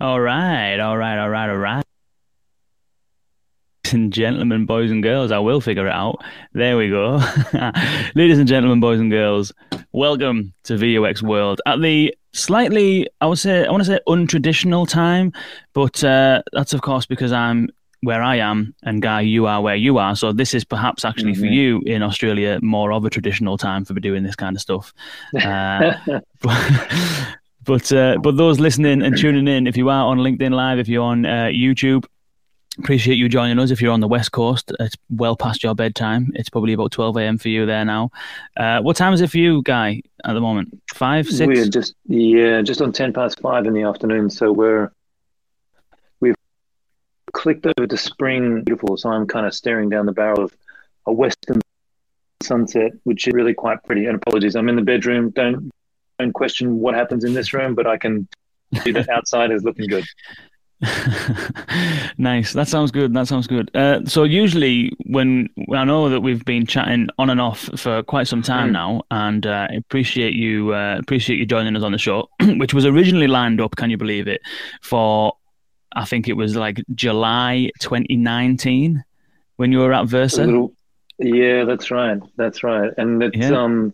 All right, all right, all right, all right. Ladies and gentlemen, boys and girls, I will figure it out. There we go. Ladies and gentlemen, boys and girls, welcome to VUX World at the slightly, I would say, I want to say untraditional time, but uh, that's of course because I'm where I am, and Guy, you are where you are. So this is perhaps actually mm-hmm. for you in Australia more of a traditional time for doing this kind of stuff. Uh, but, but uh, but those listening and tuning in, if you are on LinkedIn Live, if you're on uh, YouTube, appreciate you joining us. If you're on the West Coast, it's well past your bedtime. It's probably about 12 a.m. for you there now. Uh, what time is it for you, Guy, at the moment? Five, six? We're just yeah, just on 10 past five in the afternoon. So we're we've clicked over to spring, beautiful. So I'm kind of staring down the barrel of a western sunset, which is really quite pretty. And apologies, I'm in the bedroom. Don't question what happens in this room, but I can see that outside is looking good. nice. That sounds good. That sounds good. Uh, so usually when I know that we've been chatting on and off for quite some time mm. now, and uh, appreciate you uh, appreciate you joining us on the show, which was originally lined up. Can you believe it? For I think it was like July 2019 when you were at Versa. Little, yeah, that's right. That's right. And it's yeah. um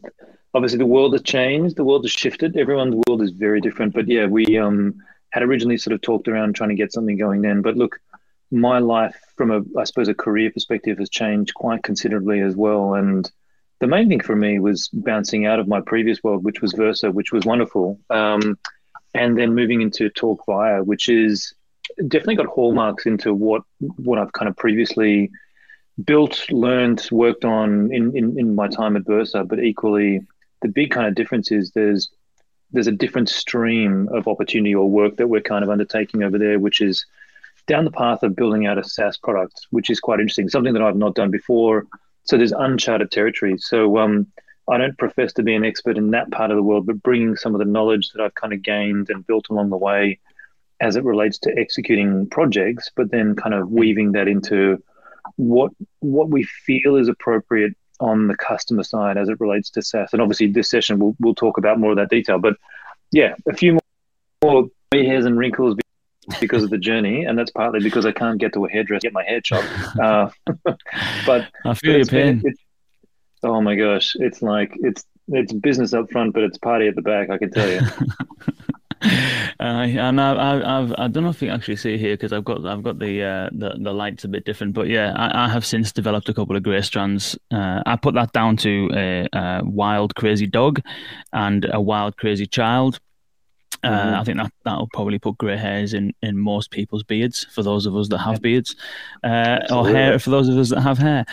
obviously the world has changed. The world has shifted. Everyone's world is very different. But yeah, we um, had originally sort of talked around trying to get something going then. But look, my life from a, I suppose, a career perspective has changed quite considerably as well. And the main thing for me was bouncing out of my previous world, which was Versa, which was wonderful. Um, and then moving into Talk Via, which is definitely got hallmarks into what what I've kind of previously built, learned, worked on in, in, in my time at Versa, but equally the big kind of difference is there's there's a different stream of opportunity or work that we're kind of undertaking over there, which is down the path of building out a SaaS product, which is quite interesting, something that I've not done before. So there's uncharted territory. So um, I don't profess to be an expert in that part of the world, but bringing some of the knowledge that I've kind of gained and built along the way as it relates to executing projects, but then kind of weaving that into what what we feel is appropriate on the customer side as it relates to SaaS. And obviously, this session we'll we'll talk about more of that detail. But yeah, a few more hairs and wrinkles because of the journey, and that's partly because I can't get to a hairdresser get my hair chopped. Uh, but I feel your pain. Oh my gosh, it's like it's it's business up front, but it's party at the back. I can tell you. Uh, and I, I've, I don't know if you actually see here because I've got, I've got the, uh, the, the lights a bit different. But yeah, I, I have since developed a couple of grey strands. Uh, I put that down to a, a, wild crazy dog and a wild crazy child. Uh, mm-hmm. I think that that'll probably put grey hairs in, in most people's beards for those of us that have beards, uh, or hair for those of us that have hair.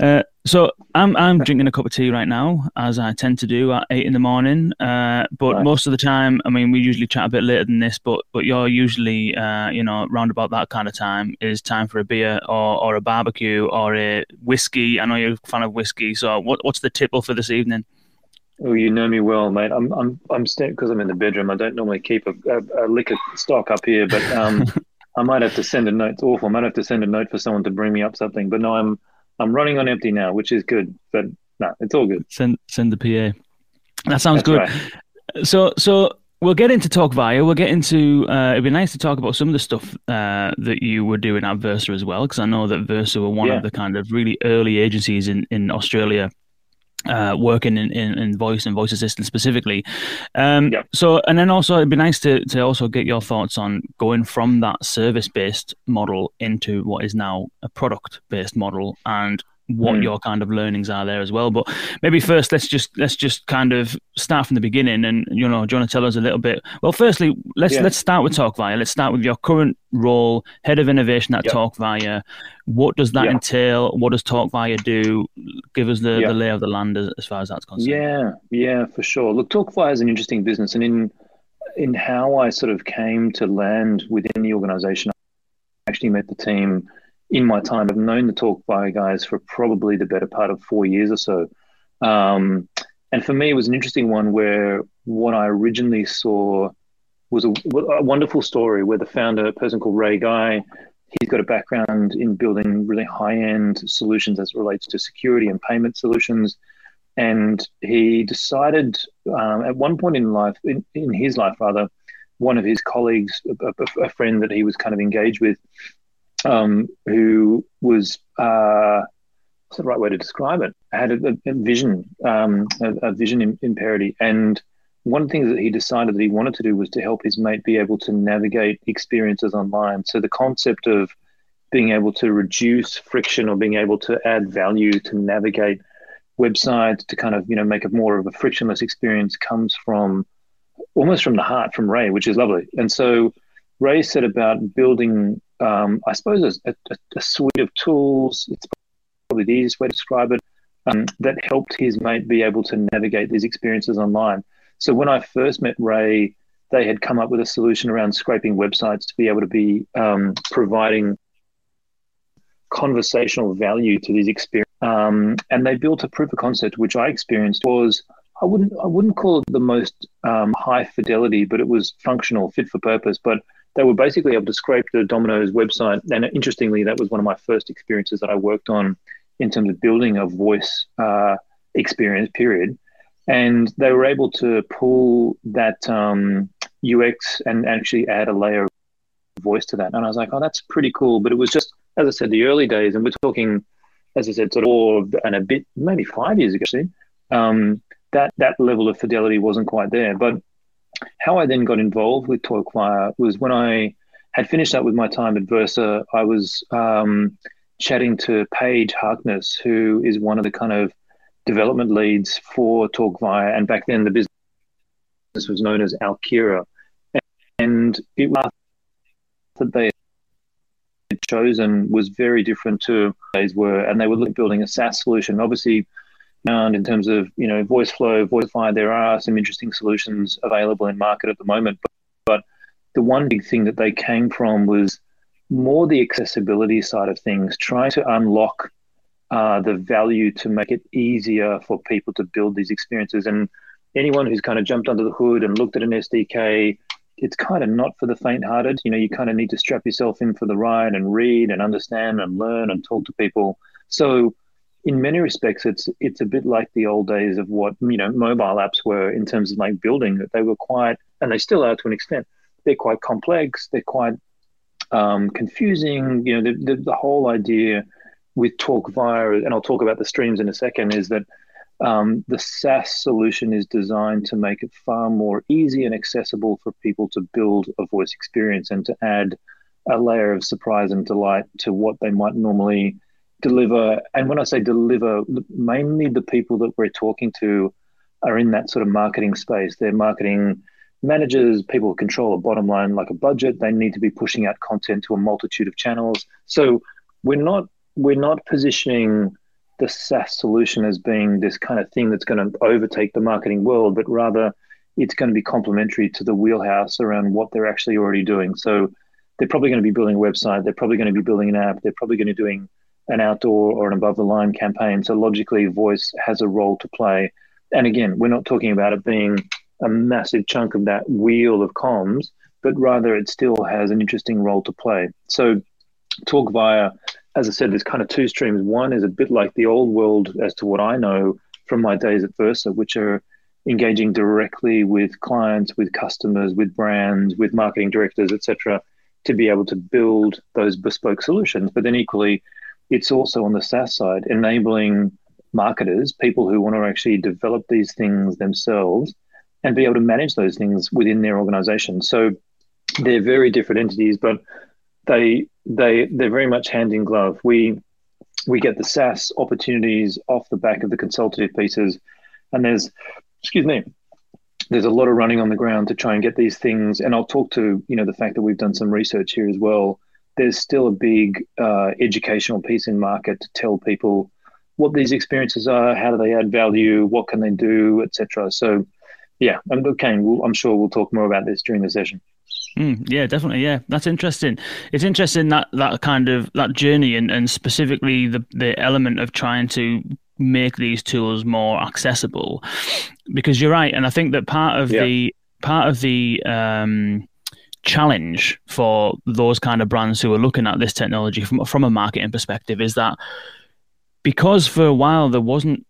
Uh, so I'm I'm drinking a cup of tea right now, as I tend to do at eight in the morning. Uh, but right. most of the time, I mean, we usually chat a bit later than this. But but you're usually, uh, you know, round about that kind of time is time for a beer or, or a barbecue or a whiskey. I know you're a fan of whiskey. So what what's the tipple for this evening? Oh, you know me well, mate. I'm I'm I'm because I'm in the bedroom. I don't normally keep a, a, a liquor stock up here, but um, I might have to send a note. It's awful. I might have to send a note for someone to bring me up something. But no, I'm I'm running on empty now, which is good. But no, it's all good. Send send the PA. That sounds That's good. Right. So so we'll get into talk via. We'll get into. Uh, it'd be nice to talk about some of the stuff uh, that you were doing at Versa as well, because I know that Versa were one yeah. of the kind of really early agencies in in Australia uh, working in, in, in, voice and voice assistant specifically. Um, yeah. So, and then also it'd be nice to, to also get your thoughts on going from that service based model into what is now a product based model and what mm. your kind of learnings are there as well. But maybe first, let's just let's just kind of start from the beginning, and you know, do you want to tell us a little bit? Well, firstly, let's yeah. let's start with TalkVia. Let's start with your current role, head of innovation at yep. TalkVia. What does that yep. entail? What does TalkVia do? Give us the, yep. the lay of the land as, as far as that's concerned. Yeah, yeah, for sure. Look, TalkVia is an interesting business, and in in how I sort of came to land within the organization, I actually met the team in my time, I've known the Talk Via guys for probably the better part of four years or so. Um, and for me, it was an interesting one where what I originally saw was a, a, wonderful story where the founder, a person called Ray Guy, he's got a background in building really high end solutions as it relates to security and payment solutions. And he decided um, at one point in life, in, in his life rather, one of his colleagues, a, a, friend that he was kind of engaged with, um, who was uh, what's the right way to describe it? Had a, a vision, um, a, a, vision imperative, and one of the things that he decided that he wanted to do was to help his mate be able to navigate experiences online. So the concept of being able to reduce friction or being able to add value to navigate websites to kind of you know make it more of a frictionless experience comes from almost from the heart from Ray, which is lovely. And so Ray said about building, um, I suppose, a, a, a, suite of tools. It's probably the easiest way to describe it. Um, that helped his mate be able to navigate these experiences online. So when I first met Ray, they had come up with a solution around scraping websites to be able to be um, providing conversational value to these experiences. Um, and they built a proof of concept, which I experienced was I wouldn't I wouldn't call it the most um, high fidelity, but it was functional, fit for purpose. But they were basically able to scrape the Domino's website, and interestingly, that was one of my first experiences that I worked on in terms of building a voice uh, experience. Period and they were able to pull that um, UX and actually add a layer of voice to that. And I was like, oh, that's pretty cool. But it was just, as I said, the early days, and we're talking, as I said, sort of and a bit, maybe five years ago, actually. Um, that that level of fidelity wasn't quite there. But how I then got involved with TalkVia was when I had finished up with my time at Versa. I was um, chatting to Paige Harkness, who is one of the kind of development leads for TalkVia, and back then the business was known as Alkira, and it was that they had chosen was very different to these were, and they were building a SaaS solution. Obviously, found in terms of you know voice flow, Voicify, there are some interesting solutions available in market at the moment, but, but the one big thing that they came from was more the accessibility side of things, trying to unlock uh, the value to make it easier for people to build these experiences. And anyone who's kind of jumped under the hood and looked at an SDK, it's kind of not for the faint-hearted. You know, you kind of need to strap yourself in for the ride and read and understand and learn and talk to people. So, in many respects, it's it's a bit like the old days of what you know mobile apps were in terms of like building. That they were quite, and they still are to an extent. They're quite complex. They're quite um, confusing. You know, the, the, the whole idea with Talk Via, and I'll talk about the streams in a second, is that um, the SaaS solution is designed to make it far more easy and accessible for people to build a voice experience and to add a layer of surprise and delight to what they might normally deliver. And when I say deliver, mainly the people that we're talking to are in that sort of marketing space. They're marketing managers, people who control a bottom line like a budget. They need to be pushing out content to a multitude of channels. So we're not we're not positioning the SaaS solution as being this kind of thing that's going to overtake the marketing world, but rather it's going to be complementary to the wheelhouse around what they're actually already doing. So they're probably going to be building a website, they're probably going to be building an app, they're probably going to be doing an outdoor or an above the line campaign. So logically, voice has a role to play. And again, we're not talking about it being a massive chunk of that wheel of comms, but rather it still has an interesting role to play. So talk via, as I said, there's kind of two streams. One is a bit like the old world, as to what I know from my days at Versa, which are engaging directly with clients, with customers, with brands, with marketing directors, etc., to be able to build those bespoke solutions. But then equally, it's also on the SaaS side, enabling marketers, people who want to actually develop these things themselves and be able to manage those things within their organization. So they're very different entities, but they they they're very much hand in glove. We we get the SaaS opportunities off the back of the consultative pieces, and there's excuse me, there's a lot of running on the ground to try and get these things. And I'll talk to you know the fact that we've done some research here as well. There's still a big uh, educational piece in market to tell people what these experiences are, how do they add value, what can they do, etc. So, yeah, I'm okay. We'll, I'm sure we'll talk more about this during the session. Mm, yeah, definitely. Yeah, that's interesting. It's interesting that that kind of that journey and, and specifically the the element of trying to make these tools more accessible, because you're right, and I think that part of yeah. the part of the um, challenge for those kind of brands who are looking at this technology from from a marketing perspective is that because for a while there wasn't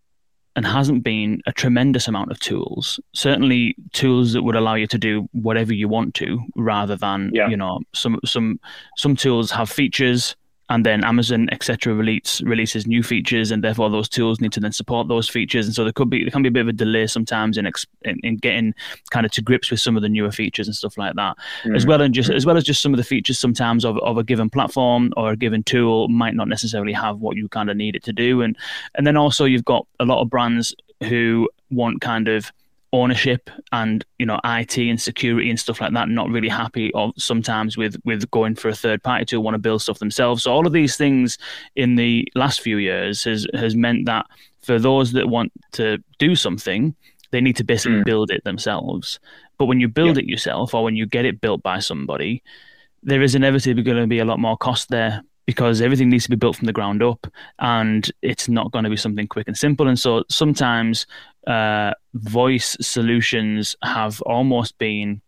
and hasn't been a tremendous amount of tools. Certainly, tools that would allow you to do whatever you want to, rather than yeah. you know some some some tools have features and then Amazon etc. release releases new features, and therefore those tools need to then support those features, and so there could be there can be a bit of a delay sometimes in in, in getting kind of to grips with some of the newer features and stuff like that, mm-hmm. as well and just as well as just some of the features sometimes of, of a given platform or a given tool might not necessarily have what you kind of need it to do, and and then also you've got a lot of brands who want kind of ownership and you know IT and security and stuff like that not really happy or sometimes with with going for a third party to want to build stuff themselves so all of these things in the last few years has has meant that for those that want to do something they need to basically mm. build it themselves but when you build it yourself or when you get it built by somebody there is inevitably going to be a lot more cost there because everything needs to be built from the ground up and it's not going to be something quick and simple. And so sometimes uh, voice solutions have almost been,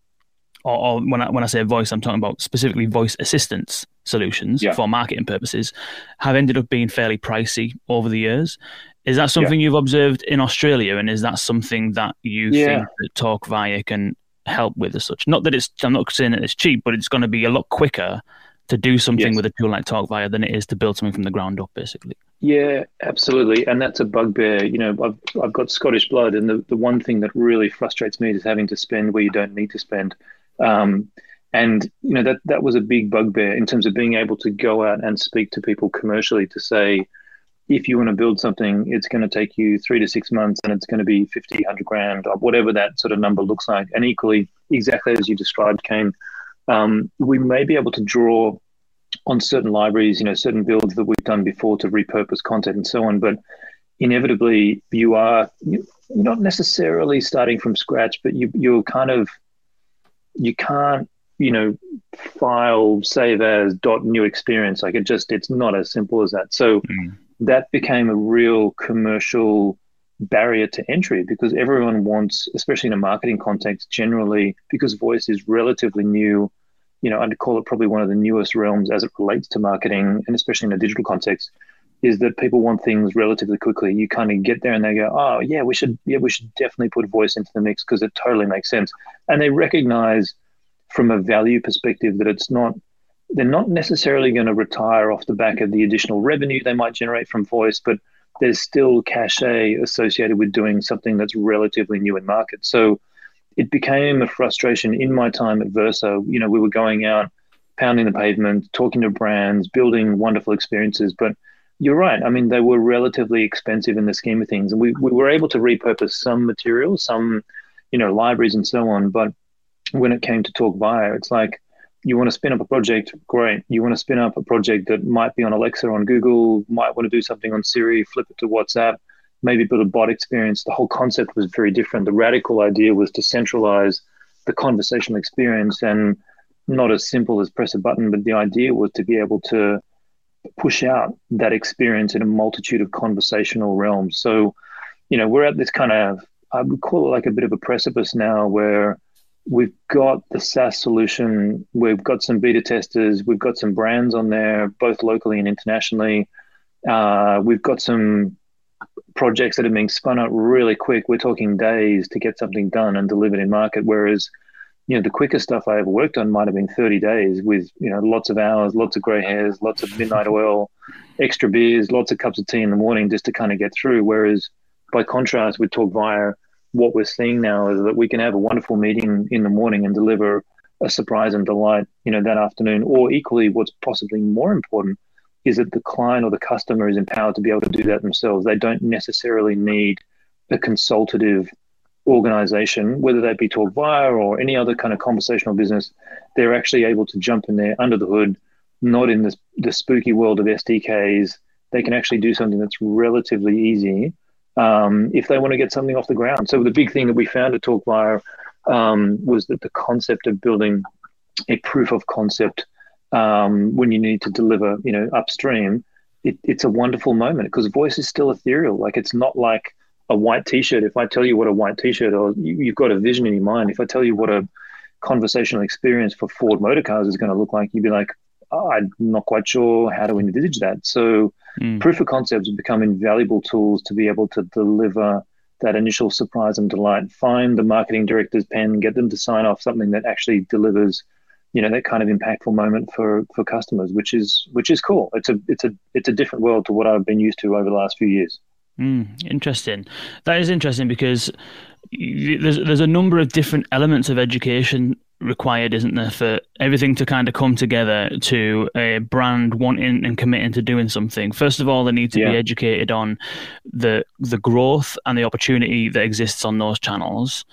or, or, when, I, when I say voice, I'm talking about specifically voice assistance solutions yeah. for marketing purposes, have ended up being fairly pricey over the years. Is that something yeah. you've observed in Australia? And is that something that you yeah. think that TalkVia can help with as such? Not that it's, I'm not saying that it's cheap, but it's going to be a lot quicker to do something yes. with a tool like TalkVia than it is to build something from the ground up, basically. Yeah, absolutely, and that's a bugbear. You know, I've I've got Scottish blood, and the, the one thing that really frustrates me is having to spend where you don't need to spend. Um, and you know that that was a big bugbear in terms of being able to go out and speak to people commercially to say, if you want to build something, it's going to take you three to six months, and it's going to be 50, 100 grand, or whatever that sort of number looks like. And equally, exactly as you described, Kane um, we may be able to draw on certain libraries, you know, certain builds that we've done before to repurpose content and so on. But inevitably, you are you're not necessarily starting from scratch, but you you're kind of you can't you know file save as dot new experience like it just it's not as simple as that so mm. that became a real commercial barrier to entry because everyone wants, especially in a marketing context, generally because voice is relatively new. You know, I'd call it probably one of the newest realms as it relates to marketing, and especially in a digital context, is that people want things relatively quickly. You kind of get there and they go, "Oh, yeah, we should, yeah, we should definitely put voice into the mix because it totally makes sense." And they recognize from a value perspective that it's not they're not necessarily going to retire off the back of the additional revenue they might generate from voice, but there's still cachet associated with doing something that's relatively new in market. So it became a frustration in my time at Versa. You know, we were going out, pounding the pavement, talking to brands, building wonderful experiences. But you're right. I mean, they were relatively expensive in the scheme of things. And we, we were able to repurpose some materials, some, you know, libraries and so on. But when it came to TalkVia, it's like, you want to spin up a project, great. You want to spin up a project that might be on Alexa on Google, might want to do something on Siri, flip it to WhatsApp, maybe build a bot experience. The whole concept was very different. The radical idea was to centralize the conversational experience and not as simple as press a button, but the idea was to be able to push out that experience in a multitude of conversational realms. So, you know, we're at this kind of, I would call it like a bit of a precipice now where We've got the SaaS solution. We've got some beta testers. We've got some brands on there, both locally and internationally. Uh, we've got some projects that are being spun up really quick. We're talking days to get something done and delivered in market. Whereas, you know, the quickest stuff I ever worked on might have been 30 days with, you know, lots of hours, lots of gray hairs, lots of midnight oil, extra beers, lots of cups of tea in the morning just to kind of get through. Whereas by contrast with TalkVia, what we're seeing now is that we can have a wonderful meeting in the morning and deliver a surprise and delight, you know, that afternoon. Or equally, what's possibly more important is that the client or the customer is empowered to be able to do that themselves. They don't necessarily need a consultative organization, whether that be TalkVia or any other kind of conversational business. They're actually able to jump in there under the hood, not in this, the spooky world of SDKs. They can actually do something that's relatively easy um, if they want to get something off the ground. So the big thing that we found at TalkVia um, was that the concept of building a proof of concept um, when you need to deliver, you know, upstream, it, it's a wonderful moment because voice is still ethereal. Like it's not like a white T-shirt. If I tell you what a white T-shirt, or you, have got a vision in your mind. If I tell you what a conversational experience for Ford Motor Cars is going to look like, you'd be like, I'm not quite sure how to envisage that. So mm. proof of concepts become invaluable tools to be able to deliver that initial surprise and delight. Find the marketing director's pen, get them to sign off something that actually delivers, you know, that kind of impactful moment for for customers, which is which is cool. It's a it's a it's a different world to what I've been used to over the last few years. Mm, interesting. That is interesting because there's there's a number of different elements of education required, isn't there, for everything to kind of come together to a brand wanting and committing to doing something. First of all, they need to yeah. be educated on the the growth and the opportunity that exists on those channels.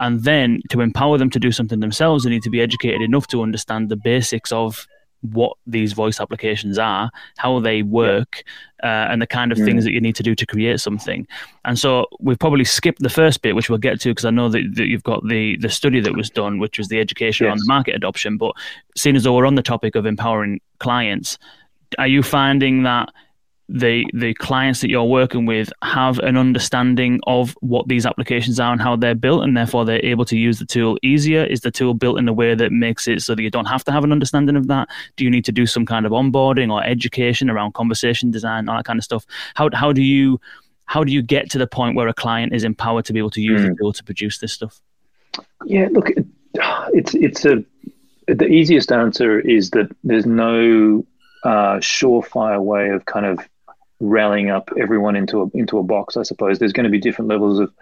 And then to empower them to do something themselves, they need to be educated enough to understand the basics of what these voice applications are, how they work, uh, and the kind of mm. things that you need to do to create something. And so we've probably skipped the first bit, which we'll get to because I know that, that, you've got the the study that was done, which was the education yes. on the market adoption. But seeing as though we're on the topic of empowering clients, are you finding that the the clients that you're working with have an understanding of what these applications are and how they're built and therefore they're able to use the tool easier is the tool built in a way that makes it so that you don't have to have an understanding of that do you need to do some kind of onboarding or education around conversation design all that kind of stuff how how do you how do you get to the point where a client is empowered to be able to use mm. the hmm. tool to produce this stuff yeah look it's it's a the easiest answer is that there's no uh, surefire way of kind of rallying up everyone into a into a box. I suppose there's going to be different levels of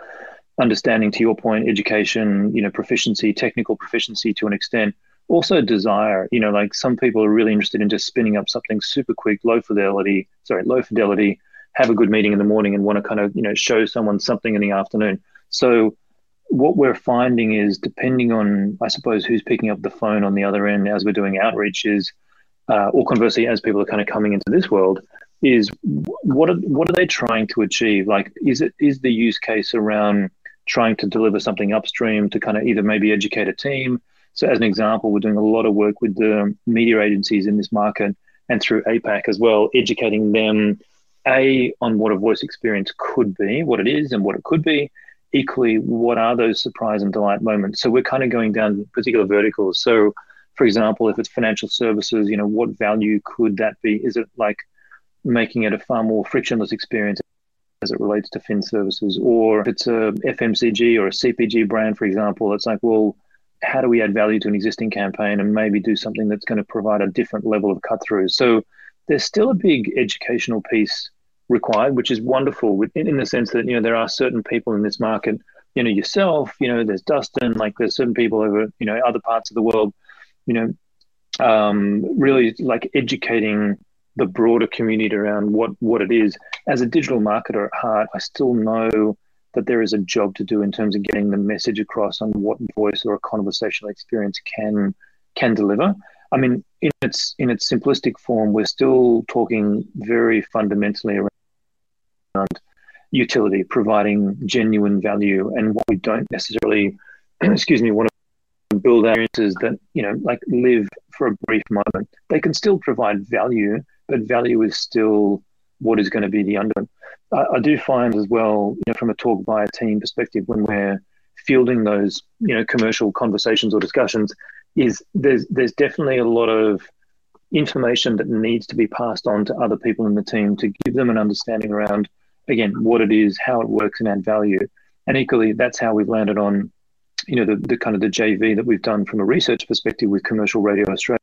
understanding. To your point, education, you know, proficiency, technical proficiency to an extent. Also, desire. You know, like some people are really interested in just spinning up something super quick, low fidelity. Sorry, low fidelity. Have a good meeting in the morning and want to kind of you know show someone something in the afternoon. So what we're finding is depending on i suppose who's picking up the phone on the other end as we're doing outreach is uh, or conversely as people are kind of coming into this world is what are what are they trying to achieve? Like, is it is the use case around trying to deliver something upstream to kind of either maybe educate a team? So, as an example, we're doing a lot of work with the media agencies in this market and through APAC as well, educating them a on what a voice experience could be, what it is, and what it could be. Equally, what are those surprise and delight moments? So we're kind of going down particular verticals. So, for example, if it's financial services, you know, what value could that be? Is it like making it a far more frictionless experience as it relates to fin services. Or if it's a FMCG or a CPG brand, for example, it's like, well, how do we add value to an existing campaign and maybe do something that's going to provide a different level of cut through? So there's still a big educational piece required, which is wonderful in the sense that, you know, there are certain people in this market, you know, yourself, you know, there's Dustin, like there's certain people over, you know, other parts of the world, you know, um, really like educating the broader community around what what it is. As a digital marketer at heart, I still know that there is a job to do in terms of getting the message across on what voice or a conversational experience can can deliver. I mean, in its in its simplistic form, we're still talking very fundamentally around utility, providing genuine value, and what we don't necessarily, excuse me, want to build experiences that you know, like live for a brief moment. They can still provide value, but value is still what is going to be the under. I, I do find as well, you know, from a TalkVia team perspective, when we're fielding those, you know, commercial conversations or discussions, is there's there's definitely a lot of information that needs to be passed on to other people in the team to give them an understanding around again what it is, how it works, and add value. And equally, that's how we've landed on, you know, the, the kind of the JV that we've done from a research perspective with Commercial Radio Australia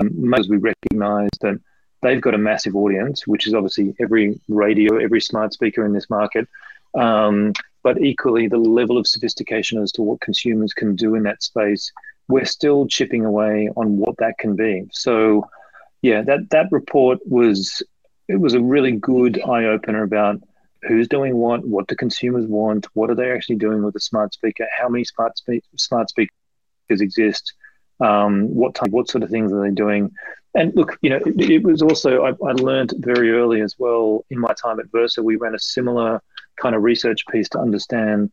um, as we recognize that they've got a massive audience, which is obviously every radio, every smart speaker in this market. Um, but equally, the level of sophistication as to what consumers can do in that space, we're still chipping away on what that can be. So, yeah, that that report was it was a really good eye opener about who's doing what, what do consumers want, what are they actually doing with the smart speaker, how many smart spe- smart speakers exist, um, what type, what sort of things are they doing? And look, you know, it, it was also I, I, learned very early as well in my time at Versa. We ran a similar kind of research piece to understand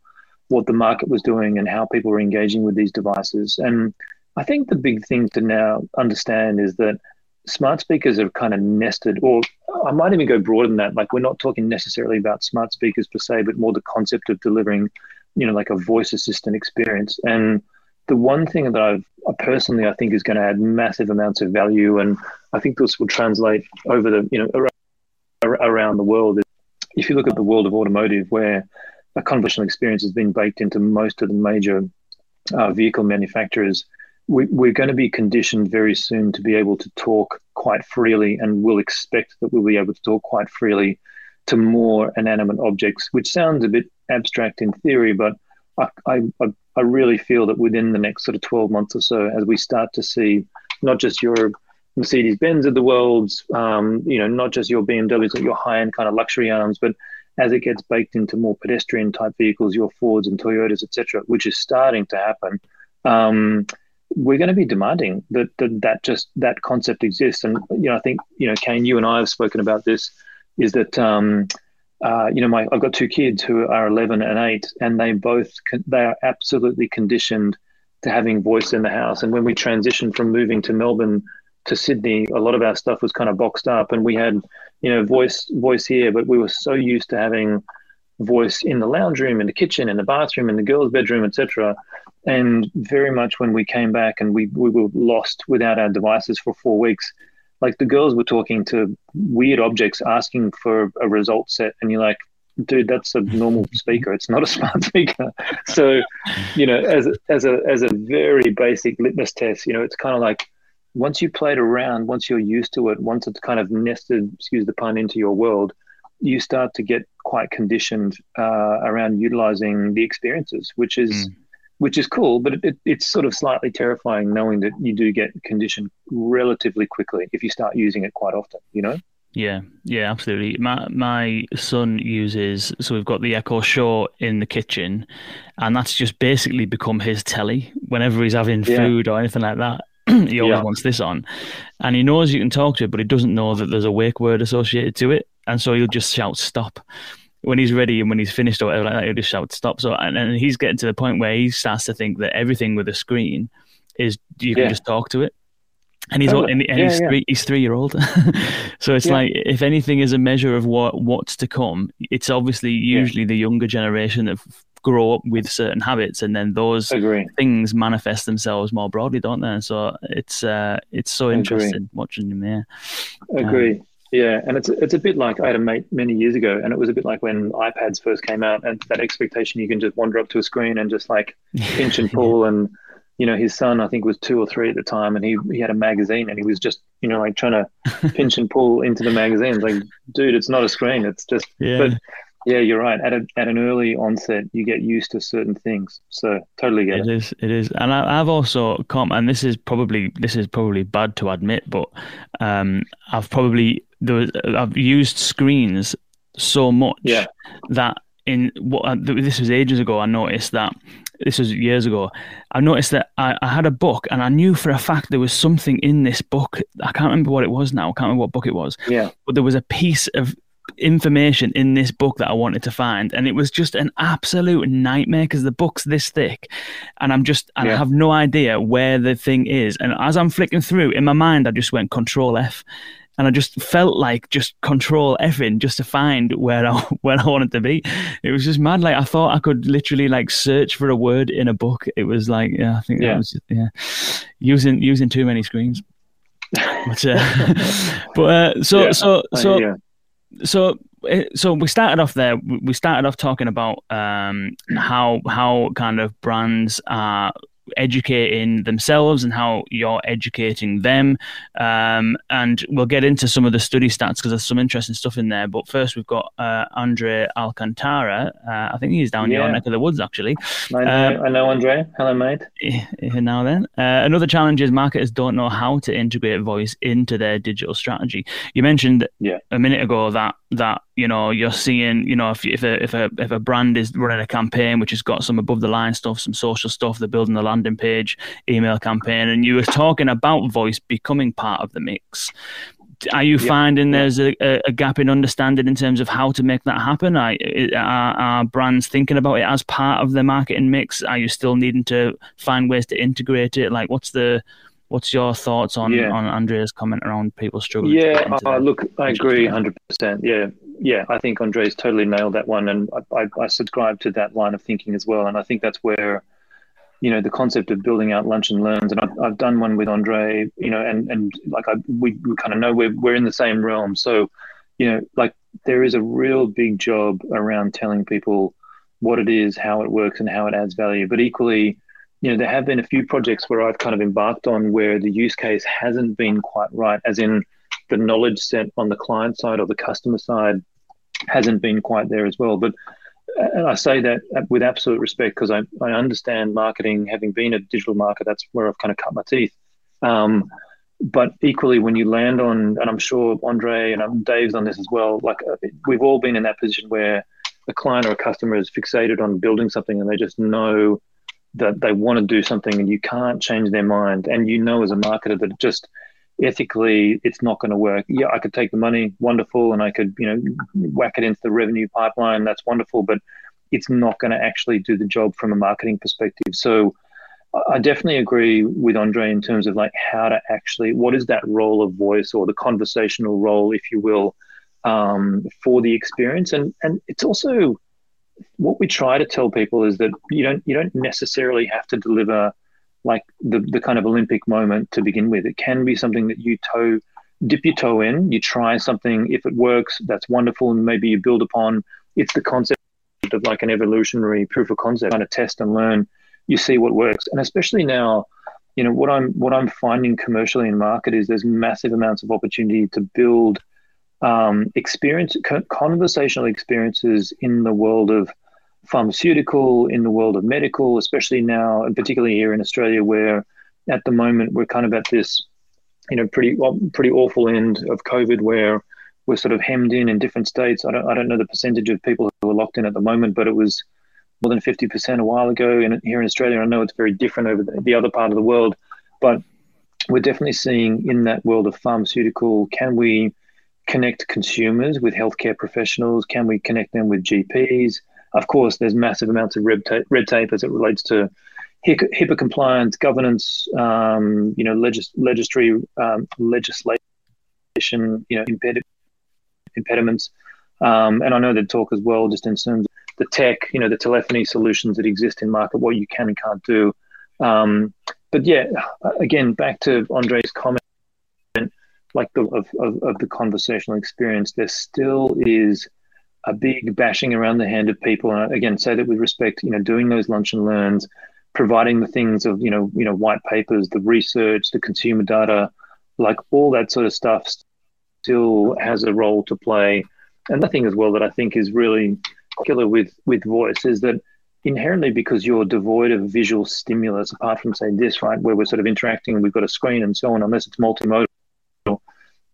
what the market was doing and how people were engaging with these devices. And I think the big thing to now understand is that smart speakers are kind of nested, or I might even go broader than that. Like we're not talking necessarily about smart speakers per se, but more the concept of delivering, you know, like a voice assistant experience. And the one thing that I've personally I think is going to add massive amounts of value, and I think this will translate over the you know around the world. If you look at the world of automotive, where a conversational experience has been baked into most of the major uh, vehicle manufacturers, we, we're going to be conditioned very soon to be able to talk quite freely, and we'll expect that we'll be able to talk quite freely to more inanimate objects, which sounds a bit abstract in theory, but I, I, I really feel that within the next sort of 12 months or so, as we start to see not just your Mercedes Benz of the world, um, you know, not just your BMWs or your high end kind of luxury arms, but as it gets baked into more pedestrian type vehicles, your Fords and Toyotas, etc., which is starting to happen. Um, we're going to be demanding that, that that just that concept exists, and you know, I think you know, Kane, you and I have spoken about this. Is that um, uh, you know, my I've got two kids who are 11 and 8, and they both they are absolutely conditioned to having voice in the house. And when we transitioned from moving to Melbourne to Sydney, a lot of our stuff was kind of boxed up, and we had you know voice voice here, but we were so used to having voice in the lounge room, in the kitchen, in the bathroom, in the girls' bedroom, etc. And very much when we came back and we we were lost without our devices for four weeks like the girls were talking to weird objects asking for a result set and you're like dude that's a normal speaker. It's not a smart speaker. So you know as as a as a very basic litmus test you know it's kind of like once you played around once you're used to it once it's kind of nested excuse the pun into your world you start to get quite conditioned uh, around utilizing the experiences which is mm which is cool, but it, it, it's sort of slightly terrifying knowing that you do get conditioned relatively quickly if you start using it quite often, you know? Yeah, yeah, absolutely. My my son uses so we've got the Echo Show in the kitchen, and that's just basically become his telly. Whenever he's having yeah. food or anything like that, he always yeah. wants this on, and he knows you can talk to it, but he doesn't know that there's a wake word associated to it, and so he'll just shout stop when he's ready and when he's finished or whatever like that, he'll just shout stop. So and, and he's getting to the point where he starts to think that everything with a screen is you can yeah. just talk to it. And he's oh, and, and yeah, he's yeah. three he's three year old. so it's like if anything is a measure of what what's to come, it's obviously usually the younger generation that grow up with certain habits and then those Agree. things manifest themselves more broadly, don't they? So it's uh it's so interesting Agree. watching him there. Agree. Um, yeah, and it's it's a bit like I had a mate many years ago, and it was a bit like when iPads first came out, and that expectation you can just wander up to a screen and just like pinch and pull, and you know his son I think was two or three at the time, and he he had a magazine, and he was just you know like trying to pinch and pull into the magazine. It's like, dude, it's not a screen, it's just. Yeah. But yeah, you're right. At a, at an early onset, you get used to certain things. So totally get it. It is. It is. And I, have also come, and this is probably this is probably bad to admit, but um, I've probably there was, I've used screens so much yeah. that in what uh, this was ages ago. I noticed that this was years ago. I noticed that I, I, had a book and I knew for a fact there was something in this book. I can't remember what it was now. I can't remember what book it was. Yeah. But there was a piece of information in this book that I wanted to find, and it was just an absolute nightmare because the book's this thick, and I'm just and yeah. I have no idea where the thing is. And as I'm flicking through in my mind, I just went Control F, and I just felt like just control everything just to find where I where I wanted to be. It was just mad. Like I thought I could literally like search for a word in a book. It was like yeah, I think yeah. that was just, yeah, using using too many screens. but uh, but uh, so yeah. so so. So eh, so we started off there. We started off talking about um, how how kind of brands are educating themselves and how you're educating them. Um, and we'll get into some of the study stats because there's some interesting stuff in there. But first, we've got uh, Andre Alcantara. Uh, I think he's down yeah. your neck of the woods, actually. I know, um, I know Andre. Hello, mate. Now then, uh, another challenge is marketers don't know how to integrate voice into their digital strategy. You mentioned yeah. a minute ago that that you know you're seeing you know if if a if a if a brand is running a campaign which has got some above the line stuff, some social stuff, they're building a landing page, email campaign, and you were talking about voice becoming part of the mix. Are you finding there's a, a, gap in understanding in terms of how to make that happen? Are, are, are brands thinking about it as part of their marketing mix? Are you still needing to find ways to integrate it? Like, what's the What's your thoughts on yeah. on Andrea's comment around people struggling? Yeah, uh, look, I agree, hundred percent. Yeah, yeah, I think Andre's totally nailed that one, and I, I, I, subscribe to that line of thinking as well. And I think that's where, you know the concept of building out lunch and learns and I've, I've done one with andre you know and and like I, we, we kind of know we're, we're in the same realm so you know like there is a real big job around telling people what it is how it works and how it adds value but equally you know there have been a few projects where i've kind of embarked on where the use case hasn't been quite right as in the knowledge set on the client side or the customer side hasn't been quite there as well but and I say that with absolute respect because I, I understand marketing, having been a digital marketer, that's where I've kind of cut my teeth. Um, but equally, when you land on, and I'm sure Andre and um, Dave's on this as well, like uh, we've all been in that position where a client or a customer is fixated on building something and they just know that they want to do something and you can't change their mind. And you know, as a marketer, that just ethically it's not going to work. Yeah, I could take the money, wonderful, and I could you know whack it into the revenue pipeline. That's wonderful, but it's not going to actually do the job from a marketing perspective. So I definitely agree with Andre in terms of like how to actually what is that role of voice or the conversational role, if you will, um, for the experience, and and it's also what we try to tell people is that you don't you don't necessarily have to deliver like the, the kind of Olympic moment to begin with. It can be something that you toe, dip your toe in, you try something. If it works, that's wonderful, and maybe you build upon. It's the concept of like an evolutionary proof of concept, kind of test and learn. You see what works, and especially now, you know what I'm what I'm finding commercially in market is there's massive amounts of opportunity to build um, experience, conversational experiences in the world of pharmaceutical, in the world of medical, especially now, and particularly here in Australia, where at the moment we're kind of at this, you know, pretty pretty awful end of COVID, where we're sort of hemmed in in different states. I don't I don't know the percentage of people who are locked in at the moment, but it was more than fifty percent a while ago. And here in Australia, I know it's very different over the, the other part of the world, but we're definitely seeing in that world of pharmaceutical, can we connect consumers with healthcare professionals? Can we connect them with GPs? Of course, there's massive amounts of red tape, red tape as it relates to HIPAA compliance, governance, um, you know, legis- legislatory um, legislation, you know, imped- impediments. Um, and I know they talk as well, just in terms of the tech, you know, the telephony solutions that exist in market, what you can and can't do. Um, but yeah, again, back to Andre's comment, like the of, of, of the conversational experience, there still is a big bashing around the hand of people. And again, say that with respect, you know, doing those lunch and learns, providing the things of, you know, you know, white papers, the research, the consumer data, like all that sort of stuff still has a role to play. And the thing as well that I think is really killer with with voice is that inherently because you're devoid of visual stimulus, apart from say this, right, where we're sort of interacting, we've got a screen and so on, unless it's multimodal.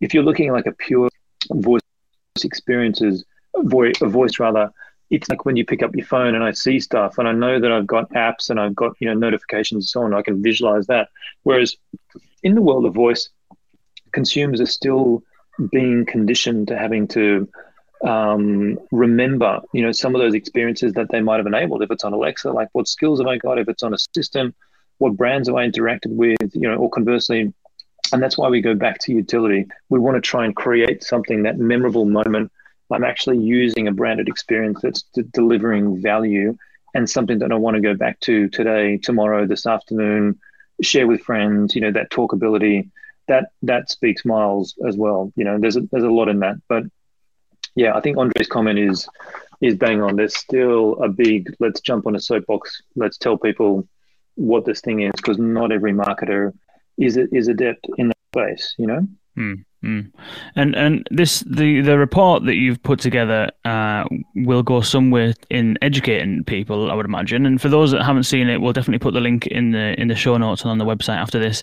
If you're looking like a pure voice experiences, voice, a voice rather, it's like when you pick up your phone and I see stuff and I know that I've got apps and I've got you know notifications and so on. I can visualize that. Whereas in the world of voice, consumers are still being conditioned to having to um, remember, you know, some of those experiences that they might have enabled. If it's on Alexa, like what skills have I got? If it's on a system, what brands have I interacted with? You know, or conversely, and that's why we go back to utility. We want to try and create something that memorable moment I'm actually using a branded experience that's d- delivering value and something that I want to go back to today, tomorrow, this afternoon, share with friends. You know that talkability that that speaks miles as well. You know, there's a, there's a lot in that, but yeah, I think Andre's comment is is bang on. There's still a big let's jump on a soapbox. Let's tell people what this thing is because not every marketer is is adept in that space. You know. Mm, mm. And and this the the report that you've put together uh, will go somewhere in educating people, I would imagine. And for those that haven't seen it, we'll definitely put the link in the in the show notes and on the website after this.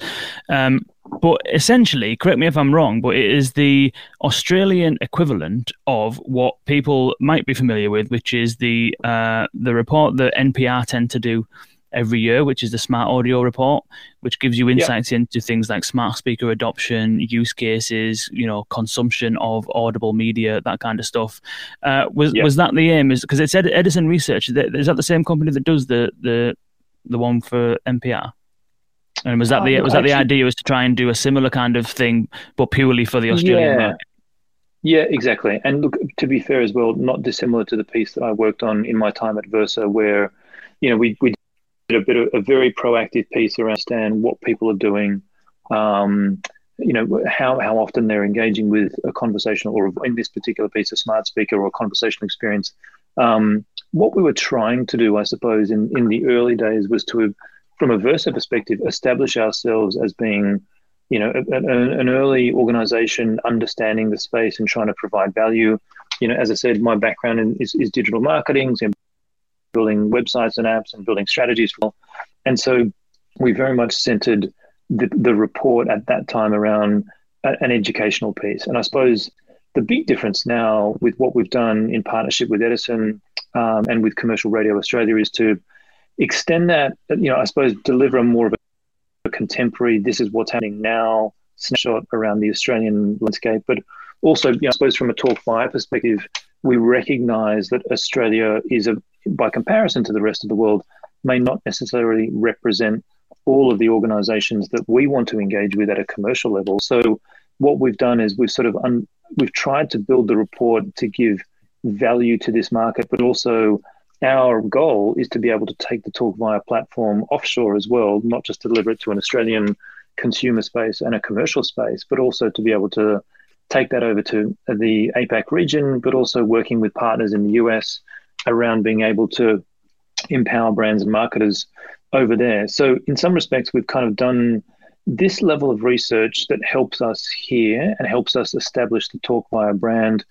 Um, but essentially, correct me if I'm wrong, but it is the Australian equivalent of what people might be familiar with, which is the uh, the report that NPR tend to do every year, which is the Smart Audio Report, which gives you insights into things like smart speaker adoption, use cases, you know, consumption of audible media, that kind of stuff. Uh, was was that the aim? Is because it's Ed- Edison Research. Is that the same company that does the the the one for NPR? And was that the um, was that actually, the idea? Was to try and do a similar kind of thing, but purely for the Australian yeah. market? Yeah, exactly. And look, to be fair as well, not dissimilar to the piece that I worked on in my time at Versa, where you know we we a bit of a very proactive piece around understand what people are doing, um, you know, how, how often they're engaging with a conversational or in this particular piece, a smart speaker or a conversational experience. Um, what we were trying to do, I suppose, in, in the early days was to, from a Versa perspective, establish ourselves as being, you know, a, a, an early organization understanding the space and trying to provide value. You know, as I said, my background in, is, is digital marketing, so building websites and apps and building strategies. And so we very much centered the, the report at that time around a, an educational piece. And I suppose the big difference now with what we've done in partnership with Edison um, and with Commercial Radio Australia is to extend that, you know, I suppose deliver a more of a contemporary, this is what's happening now snapshot around the Australian landscape. But also, you know, I suppose from a TalkVia perspective, we recognize that Australia is a, by comparison to the rest of the world, may not necessarily represent all of the organizations that we want to engage with at a commercial level. So what we've done is we've sort of un, we've tried to build the report to give value to this market, but also our goal is to be able to take the TalkVia platform offshore as well, not just deliver it to an Australian consumer space and a commercial space, but also to be able to take that over to the APAC region, but also working with partners in the US around being able to empower brands and marketers over there. So, in some respects, we've kind of done this level of research that helps us here and helps us establish the TalkVia brand.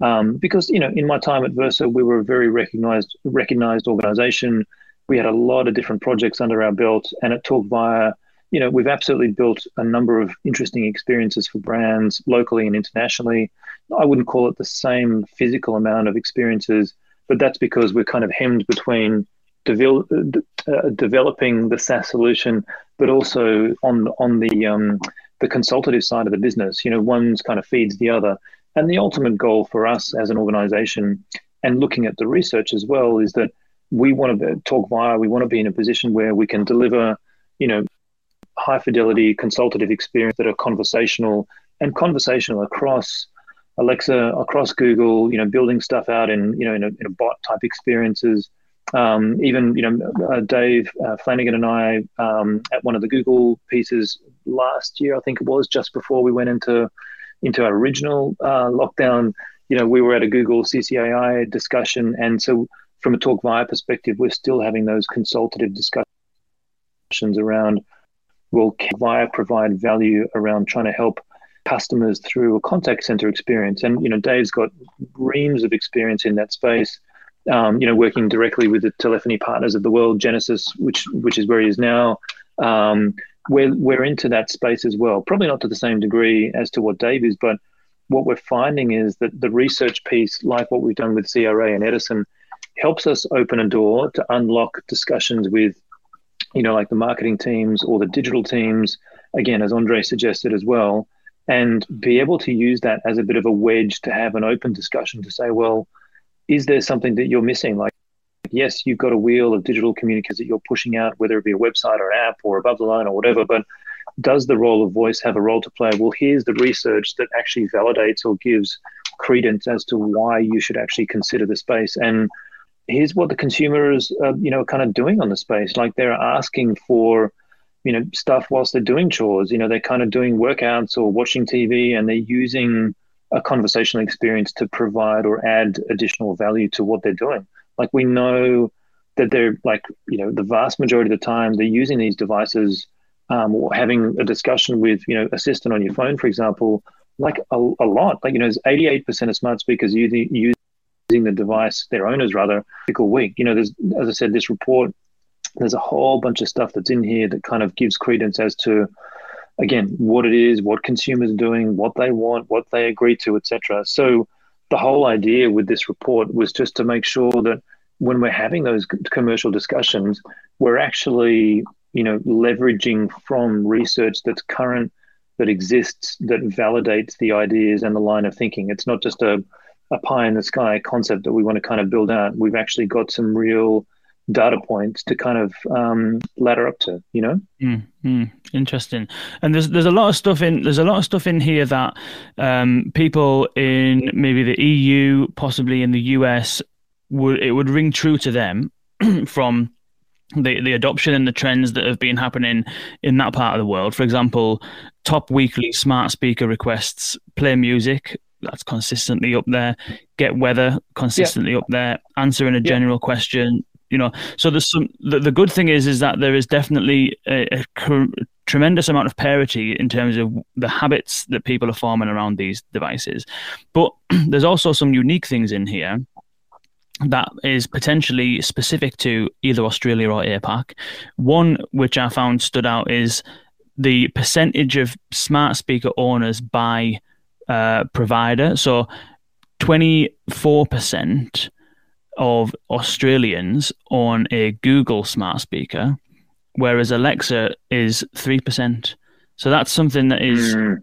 Um, because you know, in my time at Versa, we were a very recognized recognized organization. We had a lot of different projects under our belt, and at TalkVia, you know, we've absolutely built a number of interesting experiences for brands locally and internationally. I wouldn't call it the same physical amount of experiences, but that's because we're kind of hemmed between devel- uh, developing the SaaS solution, but also on on the um, the consultative side of the business. You know, one's kind of feeds the other, and the ultimate goal for us as an organization, and looking at the research as well, is that we want to talk via. We want to be in a position where we can deliver, you know, high fidelity consultative experience that are conversational and conversational across Alexa, across Google. You know, building stuff out in you know in a, in a bot type experiences um, even you know uh, Dave uh, Flanagan and I um, at one of the Google pieces last year, I think it was just before we went into into our original uh, lockdown. You know, we were at a Google CCAI discussion, and so from a TalkVia perspective, we're still having those consultative discussions around will Via provide value around trying to help customers through a contact center experience, and you know, Dave's got reams of experience in that space um, you know, working directly with the telephony partners of the world, Genesys, which which is where he is now. Um, we're we're into that space as well. Probably not to the same degree as to what Dave is, but what we're finding is that the research piece, like what we've done with CRA and Edison, helps us open a door to unlock discussions with, you know, like the marketing teams or the digital teams. Again, as Andre suggested as well, and be able to use that as a bit of a wedge to have an open discussion to say, well is there something that you're missing? Like, yes, you've got a wheel of digital communicators that you're pushing out, whether it be a website or app or above the line or whatever, but does the role of voice have a role to play? Well, here's the research that actually validates or gives credence as to why you should actually consider the space. And here's what the consumers, uh, you know, kind of doing on the space. Like they're asking for, you know, stuff whilst they're doing chores. You know, they're kind of doing workouts or watching TV, and they're using a conversational experience to provide or add additional value to what they're doing. Like we know that they're like, you know, the vast majority of the time they're using these devices um, or having a discussion with, you know, assistant on your phone, for example, like a, a lot. Like, you know, 88% of smart speakers using, using the device, their owners rather, a week. You know, there's, as I said, this report, there's a whole bunch of stuff that's in here that kind of gives credence as to again what it is, what consumers are doing, what they want, what they agree to, etc. So the whole idea with this report was just to make sure that when we're having those commercial discussions, we're actually you know leveraging from research that's current that exists that validates the ideas and the line of thinking. It's not just a, a pie in the sky concept that we want to kind of build out. We've actually got some real data points to kind of um, ladder up to you know mm, mm, interesting and there's there's a lot of stuff in there's a lot of stuff in here that um, people in maybe the eu possibly in the us would it would ring true to them from the the adoption and the trends that have been happening in that part of the world. For example, top weekly smart speaker requests, play music, that's consistently up there. Get weather consistently yeah. up there. Answering a yeah. general question, you know. So there's some. The, the good thing is, is that there is definitely a, a tremendous amount of parity in terms of the habits that people are forming around these devices. But there's also some unique things in here that is potentially specific to either Australia or APAC. One which I found stood out is the percentage of smart speaker owners by uh, provider. So 24% of Australians own a Google smart speaker, whereas Alexa is 3%. So that's something that is mm.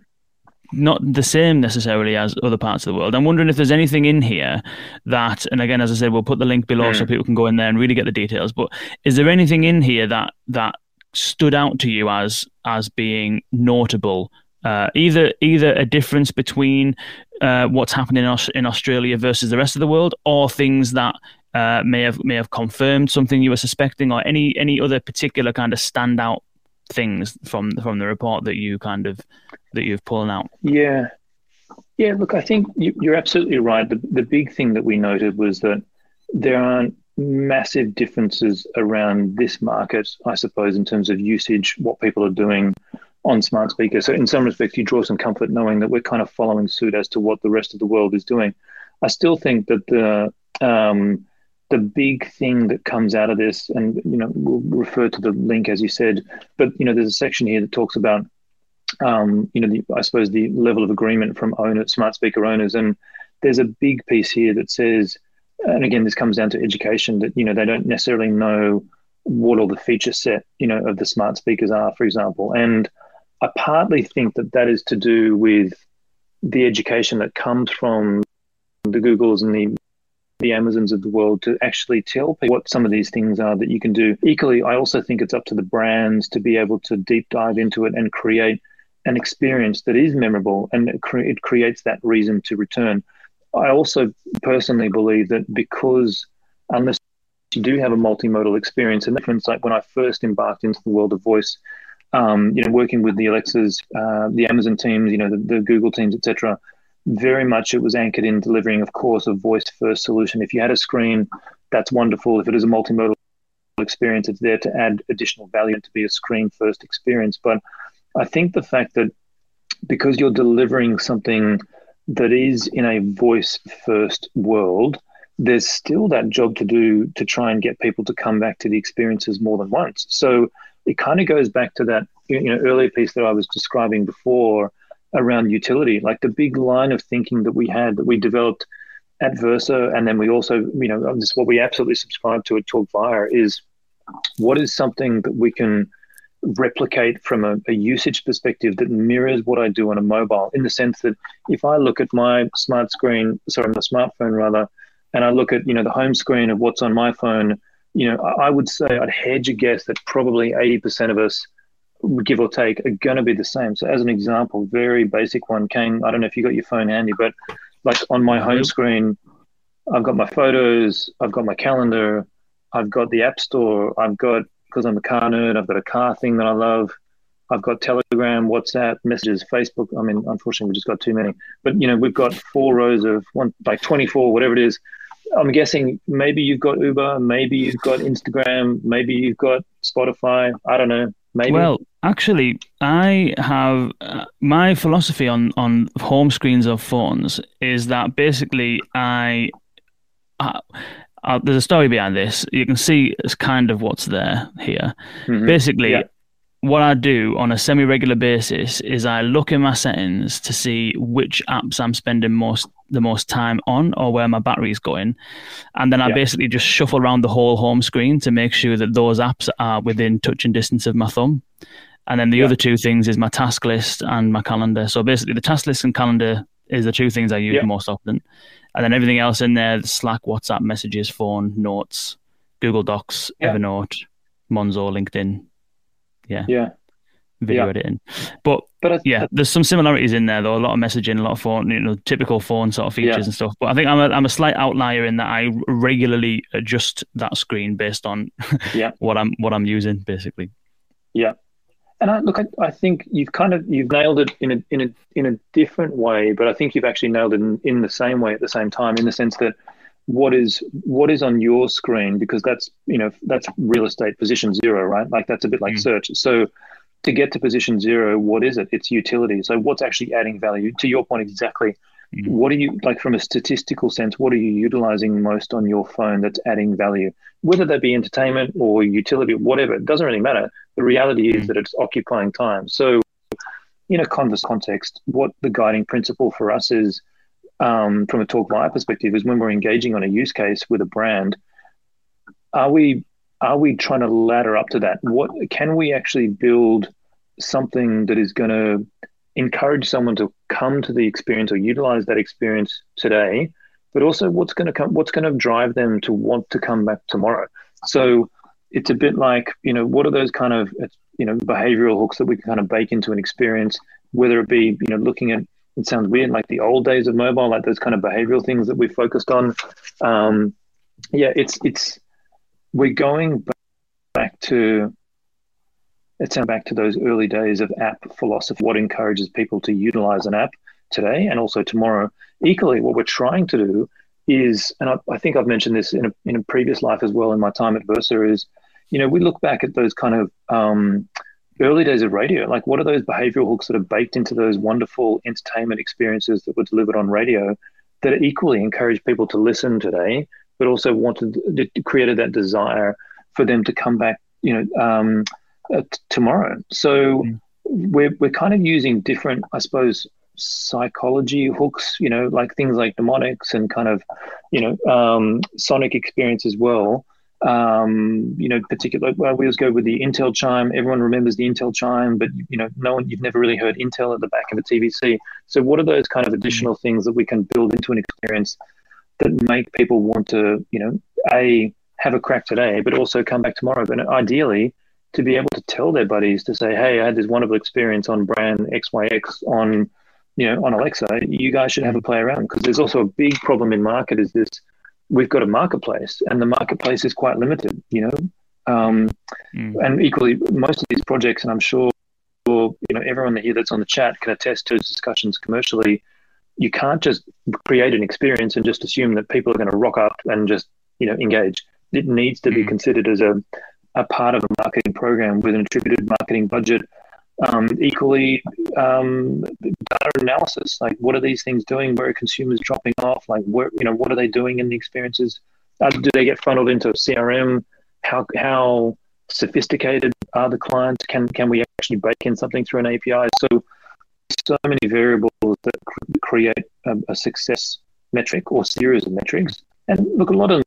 not the same necessarily as other parts of the world. I'm wondering if there's anything in here that, and again, as I said, we'll put the link below mm. so people can go in there and really get the details. But is there anything in here that that stood out to you as as being notable uh, either either a difference between uh, what's happening in, Aus- in Australia versus the rest of the world, or things that uh, may have may have confirmed something you were suspecting, or any any other particular kind of standout things from from the report that you kind of that you've pulled out. Yeah, yeah. Look, I think you, you're absolutely right. The the big thing that we noted was that there aren't massive differences around this market, I suppose, in terms of usage, what people are doing on smart speakers. So in some respects, you draw some comfort knowing that we're kind of following suit as to what the rest of the world is doing. I still think that the um, the big thing that comes out of this, and you know, we'll refer to the link as you said, but you know, there's a section here that talks about, um, you know, the, I suppose the level of agreement from owners, smart speaker owners, and there's a big piece here that says, and again, this comes down to education that you know they don't necessarily know what all the feature set you know of the smart speakers are, for example, and I partly think that that is to do with the education that comes from the Googles and the the Amazons of the world to actually tell people what some of these things are that you can do. Equally, I also think it's up to the brands to be able to deep dive into it and create an experience that is memorable and it, cre- it creates that reason to return. I also personally believe that because unless you do have a multimodal experience, and difference like when I first embarked into the world of voice, um, you know, working with the Alexas, uh, the Amazon teams, you know, the, the Google teams, etc. Very much it was anchored in delivering, of course, a voice first solution. If you had a screen, that's wonderful. If it is a multimodal experience, it's there to add additional value and to be a screen first experience. But I think the fact that because you're delivering something that is in a voice first world, there's still that job to do to try and get people to come back to the experiences more than once. So it kind of goes back to that you know earlier piece that I was describing before around utility, like the big line of thinking that we had that we developed at Versa, and then we also you know this what we absolutely subscribe to at TalkVia is what is something that we can replicate from a, a, usage perspective that mirrors what I do on a mobile in the sense that if I look at my smart screen, sorry, my smartphone rather, and I look at you know the home screen of what's on my phone you know, I would say I'd hedge a guess that probably 80% of us, give or take, are going to be the same. So, as an example, very basic one, Kane, I don't know if you got your phone handy, but like on my home screen, I've got my photos, I've got my calendar, I've got the App Store, I've got, because I'm a car nerd, I've got a car thing that I love. I've got Telegram, WhatsApp, messages, Facebook. I mean, unfortunately, we just got too many. But you know, we've got four rows of one, like 24, whatever it is, I'm guessing maybe you've got Uber, maybe you've got Instagram, maybe you've got Spotify. I don't know. Maybe. Well, actually, I have uh, my philosophy on on home screens of phones is that basically I. Uh, uh, there's a story behind this. You can see it's kind of what's there here. Mm-hmm. Basically, yeah what I do on a semi regular basis is I look in my settings to see which apps I'm spending most the most time on or where my battery is going. And then I yeah. basically just shuffle around the whole home screen to make sure that those apps are within touching distance of my thumb. And then the yeah. other two things is my task list and my calendar. So basically the task list and calendar is the two things I use yeah. most often. And then everything else in there, Slack, WhatsApp, messages, phone, notes, Google Docs, Evernote, Monzo, LinkedIn, yeah. Yeah. video yeah. editing. But, but I, yeah, there's some similarities in there though. A lot of messaging, a lot of phone, you know, typical phone sort of features yeah. and stuff. But I think I'm a, I'm a slight outlier in that I regularly adjust that screen based on yeah. what I'm what I'm using basically. Yeah. And I, look, I, I think you've kind of you've nailed it in a in a in a different way, but I think you've actually nailed it in, in the same way at the same time, in the sense that what is what is on your screen? Because that's you know that's real estate position zero right? Like that's a bit like mm. search. So to get to position zero what is it? It's utility. So what's actually adding value? To your point exactly. Mm. what are you like from a statistical sense what are you utilizing most on your phone that's adding value? Whether that be entertainment or utility or whatever it doesn't really matter. The reality is mm. that it's occupying time. So in a converse context what the guiding principle for us is um, from a TalkVia perspective is when we're engaging on a use case with a brand, are we are we trying to ladder up to that? What can we actually build something that is going to encourage someone to come to the experience or utilize that experience today, but also what's going to come, what's going to drive them to want to come back tomorrow. So it's a bit like you know what are those kind of you know behavioral hooks that we can kind of bake into an experience, whether it be you know looking at it sounds weird, like the old days of mobile, like those kind of behavioral things that we focused on. Um, yeah, it's it's we're going back to it sounds back to those early days of app philosophy. What encourages people to utilize an app today and also tomorrow? Equally, what we're trying to do is, and I, I think I've mentioned this in a, in a previous life as well in my time at Versa, is you know we look back at those kind of um, early days of radio. Like, what are those behavioral hooks that are baked into those wonderful entertainment experiences that were delivered on radio that equally encourage people to listen today, but also wanted created that desire for them to come back, you know, um, uh, t- tomorrow. So mm. we're we're kind of using different, I suppose, psychology hooks. You know, like things like mnemonics and kind of, you know, um, sonic experience as well um, you know, particular. Well, we always go with the Intel chime. Everyone remembers the Intel chime, but you know, no one you've never really heard Intel at the back of a TVC. So, what are those kind of additional things that we can build into an experience that make people want to, you know, a have a crack today, but also come back tomorrow? But ideally, to be able to tell their buddies to say, "Hey, I had this wonderful experience on brand XYX on." You know, on Alexa, you guys should have a play around because there's also a big problem in market is this we've got a marketplace, and the marketplace is quite limited. You know, um, mm. and equally, most of these projects, and I'm sure you know everyone here that's on the chat can attest to discussions commercially. You can't just create an experience and just assume that people are going to rock up and just you know engage. It needs to mm. be considered as a a part of a marketing program with an attributed marketing budget um, equally, um, data analysis, like what are these things doing? Where are consumers dropping off? Like where, you know, what are they doing in the experiences? Uh, do they get funneled into a CRM? How how sophisticated are the clients? Can can we actually bake in something through an API? So so many variables that create a, a success metric or series of metrics. And look, a lot of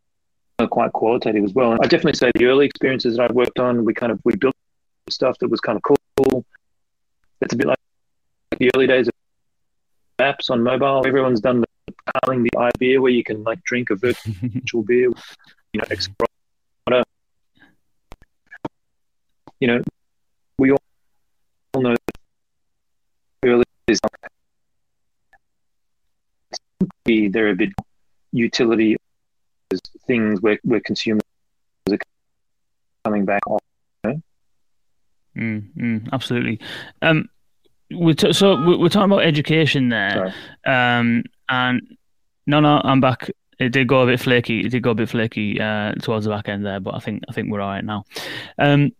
are quite qualitative as well. And I definitely say the early experiences that I've worked on, we kind of we built stuff that was kind of cool it's a bit like the early days of apps on mobile. Everyone's done the calling the iBeer where you can like drink a virtual beer, you know, water. You know, we all know that early days they're a bit utility things where, where consumers are coming back on. Mm, mm, absolutely. Um, we t- so we're talking about education there, um, and no, no, I'm back. It did go a bit flaky. It did go a bit flaky uh, towards the back end there, but I think I think we're all right now. Um,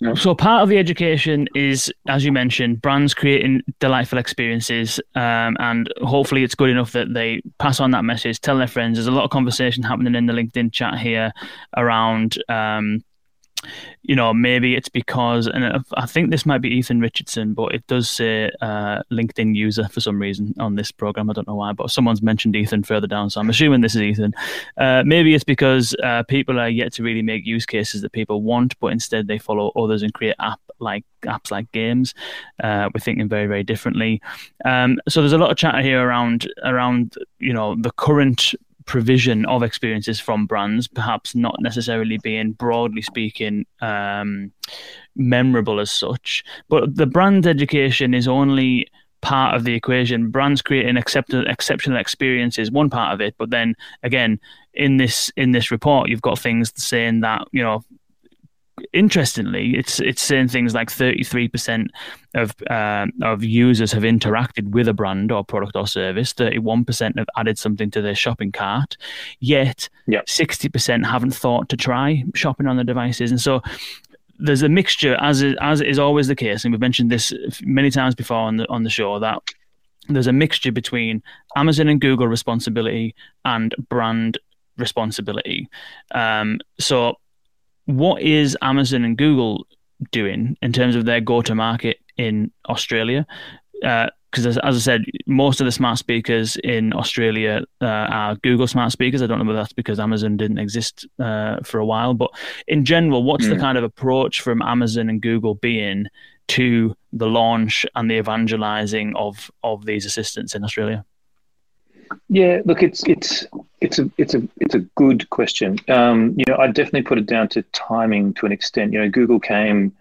yeah. So part of the education is, as you mentioned, brands creating delightful experiences, um, and hopefully it's good enough that they pass on that message, tell their friends. There's a lot of conversation happening in the LinkedIn chat here around um, you know, maybe it's because, and I think this might be Ethan Richardson, but it does say uh, LinkedIn user for some reason on this program. I don't know why, but someone's mentioned Ethan further down, so I'm assuming this is Ethan. Uh, maybe it's because uh, people are yet to really make use cases that people want, but instead they follow others and create app like apps like games. Uh, we're thinking very, very differently. Um, so there's a lot of chatter here around around you know the current provision of experiences from brands, perhaps not necessarily being broadly speaking, um, memorable as such. But the brand education is only part of the equation. Brands creating exceptional exceptional experiences, one part of it. But then again, in this in this report, you've got things saying that you know interestingly, it's it's saying things like 33% of uh, of users have interacted with a brand or product or service. 31% have added something to their shopping cart. Yet, yep. 60% haven't thought to try shopping on the devices. And so, there's a mixture, as is, as is always the case, and we've mentioned this many times before on the on the show that there's a mixture between Amazon and Google responsibility and brand responsibility. Um, so what is Amazon and Google doing in terms of their go to market in Australia? Because uh, as, as, I said, most of the smart speakers in Australia uh, are Google smart speakers. I don't know whether that's because Amazon didn't exist uh, for a while, but in general, what's mm. the hmm. kind of approach from Amazon and Google being to the launch and the evangelizing of of these assistants in Australia? Yeah, look, it's it's it's a it's a it's a good question. Um, you know, I definitely put it down to timing to an extent. You know, Google came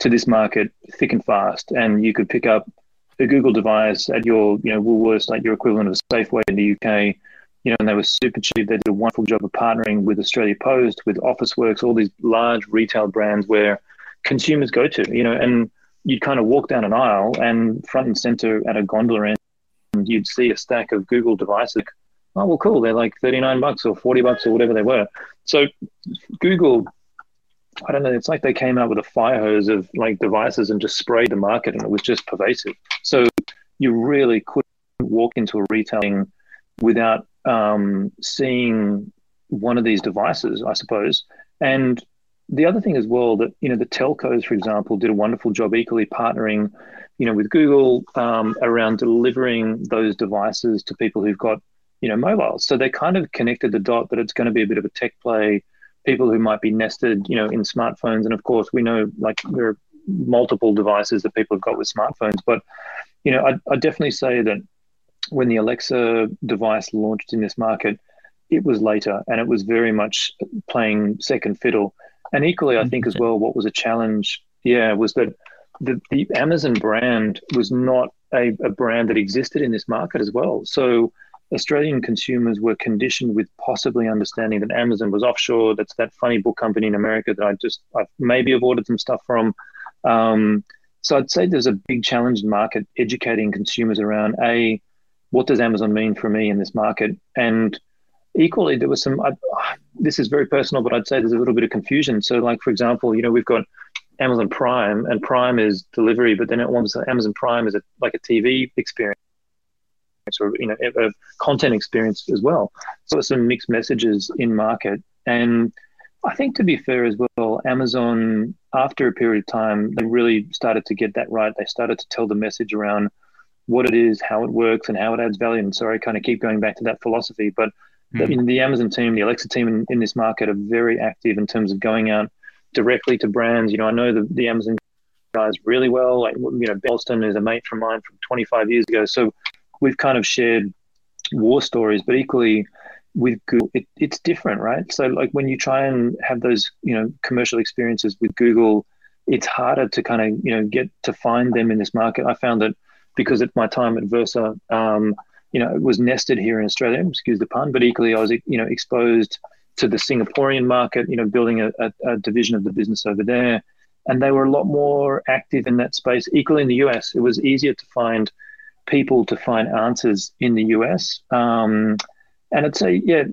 to this market thick and fast, and you could pick up a Google device at your you know Woolworths, like your equivalent of a Safeway in the UK. You know, and they were super cheap. They did a wonderful job of partnering with Australia Post, with Officeworks, all these large retail brands where consumers go to. You know, and you'd kind of walk down an aisle, and front and center at a gondola end you'd see a stack of Google devices. Oh, well, cool. They're like 39 bucks or 40 bucks or whatever they were. So Google, I don't know, it's like they came out with a fire hose of like devices and just sprayed the market and it was just pervasive. So you really couldn't walk into a retailing without um, seeing one of these devices, I suppose. And the other thing as well that, you know, the telcos, for example, did a wonderful job equally partnering you know, with Google um, around delivering those devices to people who've got, you know, mobiles. So they kind of connected the dot that it's going to be a bit of a tech play. People who might be nested, you know, in smartphones, and of course we know like there are multiple devices that people have got with smartphones. But you know, I I definitely say that when the Alexa device launched in this market, it was later and it was very much playing second fiddle. And equally, I think as well, what was a challenge, yeah, was that the, the Amazon brand was not a, a brand that existed in this market as well. So Australian consumers were conditioned with possibly understanding that Amazon was offshore. That's that funny book company in America that I just I maybe have ordered some stuff from. Um, so I'd say there's a big challenge in market educating consumers around a what does Amazon mean for me in this market, and equally there was some. I, this is very personal, but I'd say there's a little bit of confusion. So, like for example, you know we've got Amazon Prime, and Prime is delivery, but then it wants Amazon Prime is a, like a TV experience or you know a, a content experience as well. So some mixed messages in market, and I think to be fair as well, Amazon after a period of time they really started to get that right. They started to tell the message around what it is, how it works, and how it adds value. And sorry, I kind of keep going back to that philosophy, but mm. the, the Amazon team, the Alexa team in, in this market are very active in terms of going out directly to brands. You know, I know the, the Amazon guys really well. Like, you know, Belston is a mate from mine from 25 years ago. So we've kind of shared war stories, but equally with Google, it, it's different, right? So like when you try and have those, you know, commercial experiences with Google, it's harder to kind of, you know, get to find them in this market. I found that because at my time at Versa, um, you know, it was nested here in Australia, excuse the pun, but equally I was, you know, exposed – to the Singaporean market, you know, building a, a, a, division of the business over there. And they were a lot more active in that space. Equally in the US, it was easier to find people to find answers in the US. Um, and I'd say, yeah,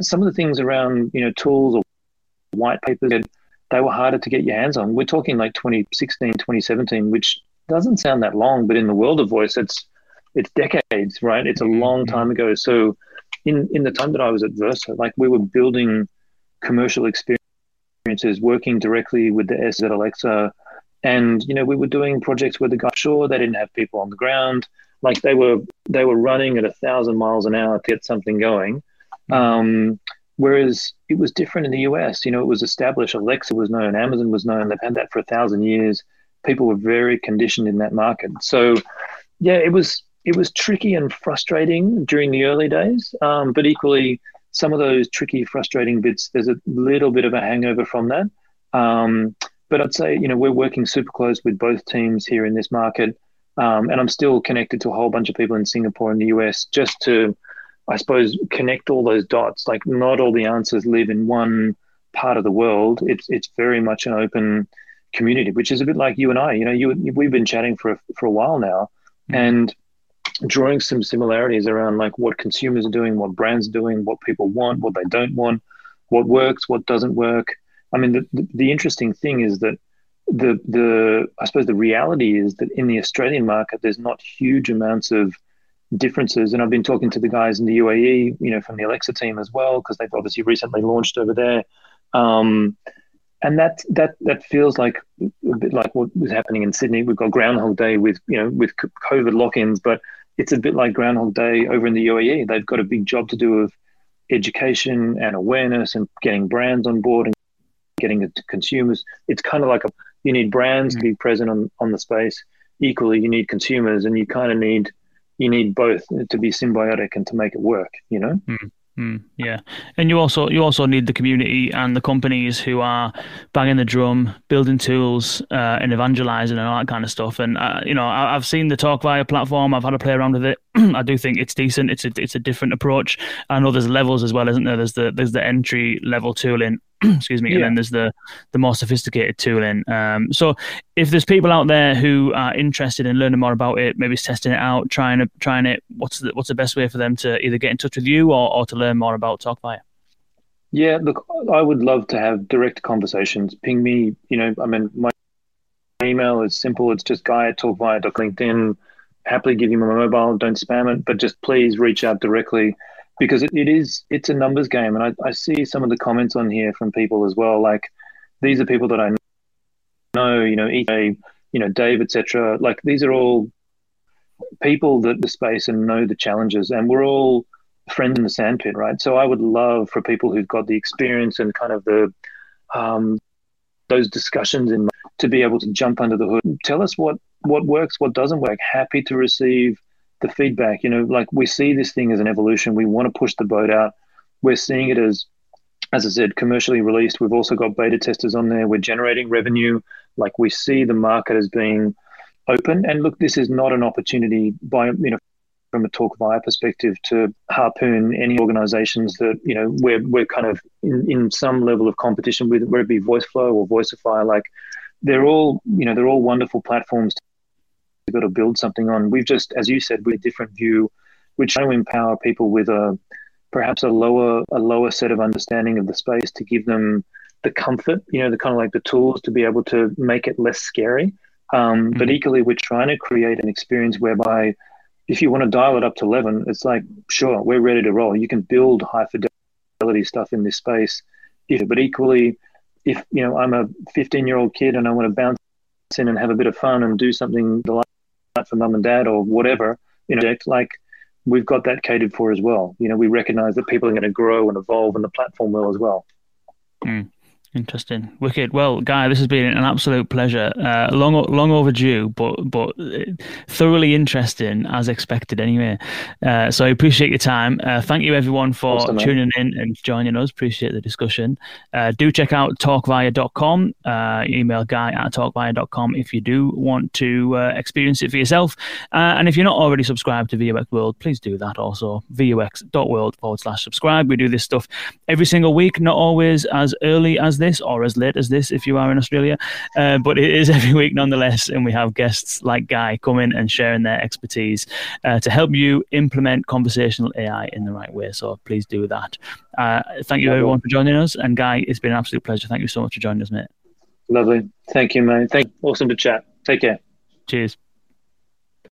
some of the things around, you know, tools or white papers, they were harder to get your hands on. We're talking like 2016, 2017, which doesn't sound that long, but in the world of voice, it's it's decades, right? It's a long mm-hmm. time ago. So in in the time that I was at Versa, like we were building commercial experiences, working directly with the S at Alexa, and you know we were doing projects where the guys sure they didn't have people on the ground, like they were they were running at a thousand miles an hour to get something going. Mm-hmm. Um, whereas it was different in the US. You know, it was established. Alexa was known, Amazon was known. They've had that for a thousand years. People were very conditioned in that market. So, yeah, it was it was tricky and frustrating during the early days, um, but equally, some of those tricky, frustrating bits, there's a little bit of a hangover from that. Um, but I'd say you know we're working super close with both teams here in this market, um, and I'm still connected to a whole bunch of people in Singapore and the US just to, I suppose, connect all those dots. Like not all the answers live in one part of the world. It's it's very much an open community, which is a bit like you and I. You know, you we've been chatting for a, for a while now, mm-hmm. and drawing some similarities around like what consumers are doing, what brands are doing, what people want, what they don't want, what works, what doesn't work. I mean, the, the, interesting thing is that the the I suppose the reality is that in the Australian market, there's not huge amounts of differences. And I've been talking to the guys in the UAE, you know, from the Alexa team as well, because they've obviously recently launched over there. Um, and that that that feels like a bit like what was happening in Sydney. We've got Groundhog Day with you know with COVID lock-ins, but it's a bit like Groundhog Day over in the UAE. They've got a big job to do of education and awareness and getting brands on board and getting it to consumers. It's kind of like a you need brands mm-hmm. to be present on on the space. Equally, you need consumers, and you kind of need you need both to be symbiotic and to make it work. You know. Mm-hmm. Mm, yeah, and you also you also need the community and the companies who are banging the drum, building tools, uh, and evangelizing and all that kind of stuff. And uh, you know, I, have seen the TalkVia platform. I've had a play around with it. I do think it's decent. It's a it's a different approach. I know there's levels as well, isn't there? There's the there's the entry level tooling excuse me, yeah. and then there's the the more sophisticated tooling. Um, so if there's people out there who are interested in learning more about it, maybe testing it out, trying to trying it, what's the what's the best way for them to either get in touch with you or, or to learn more about TalkVia? Yeah, look, I would love to have direct conversations. Ping me, you know, I mean, my email is simple. It's just guy at talkvia.linkedin. Happily give you my mobile. Don't spam it, but just please reach out directly because it, it is it's a numbers game. And I, I see some of the comments on here from people as well. Like these are people that i know you know EJ, you know dave etc like these are all people that the space and know the challenges. And we're all friends in the sandpit right? So i would love for people who've got the experience and kind of the um, those discussions in to be able to jump under the hood tell us what what works what doesn't work. Happy to receive the feedback. You know, like we see this thing as an evolution. We want to push the boat out. We're seeing it as, as I said, commercially released. We've also got beta testers on there. We're generating revenue. Like we see the market as being open. And look, this is not an opportunity by you know from a TalkVia perspective to harpoon any organizations that you know we're we're kind of in, in some level of competition with, whether it be Voiceflow or Voicify. Like they're all you know they're all wonderful platforms got to build something on. We've just, as you said, with a different view, we're trying to empower people with a perhaps a lower a lower set of understanding of the space to give them the comfort, you know, the kind of like the tools to be able to make it less scary. Um, mm-hmm. But equally, we're trying to create an experience whereby if you want to dial it up to 11, it's like, sure, we're ready to roll. You can build high fidelity stuff in this space. If, but equally, if, you know, I'm a 15 year old kid and I want to bounce in and have a bit of fun and do something for mum and dad or whatever, you know, like we've got that catered for as well. You know, we recognize that people are going to grow and evolve and the platform will as well. Mm. Interesting, wicked. Well, Guy, this has been an absolute pleasure. Uh, long, long overdue, but but thoroughly interesting as expected. Anyway, uh, so I appreciate your time. Uh, thank you everyone for awesome, tuning in and joining us. Appreciate the discussion. Uh, do check out talkvia.com. Uh, email Guy at talkvia.com if you do want to uh, experience it for yourself. and if you're not already subscribed to VUX World, please do that. Also, vux.world forward slash subscribe. We do this stuff every single week, not always as early as this or as late as this if you are in Australia. Uh, but it is every week nonetheless, and we have guests like Guy coming and sharing their expertise uh, to help you implement conversational AI in the right way. So please do that. Uh, thank you everyone for joining us, and Guy, it's been an absolute pleasure. Thank you so much for joining us, mate. Lovely. Thank you, mate. Thank. Awesome to chat. Take care. Cheers.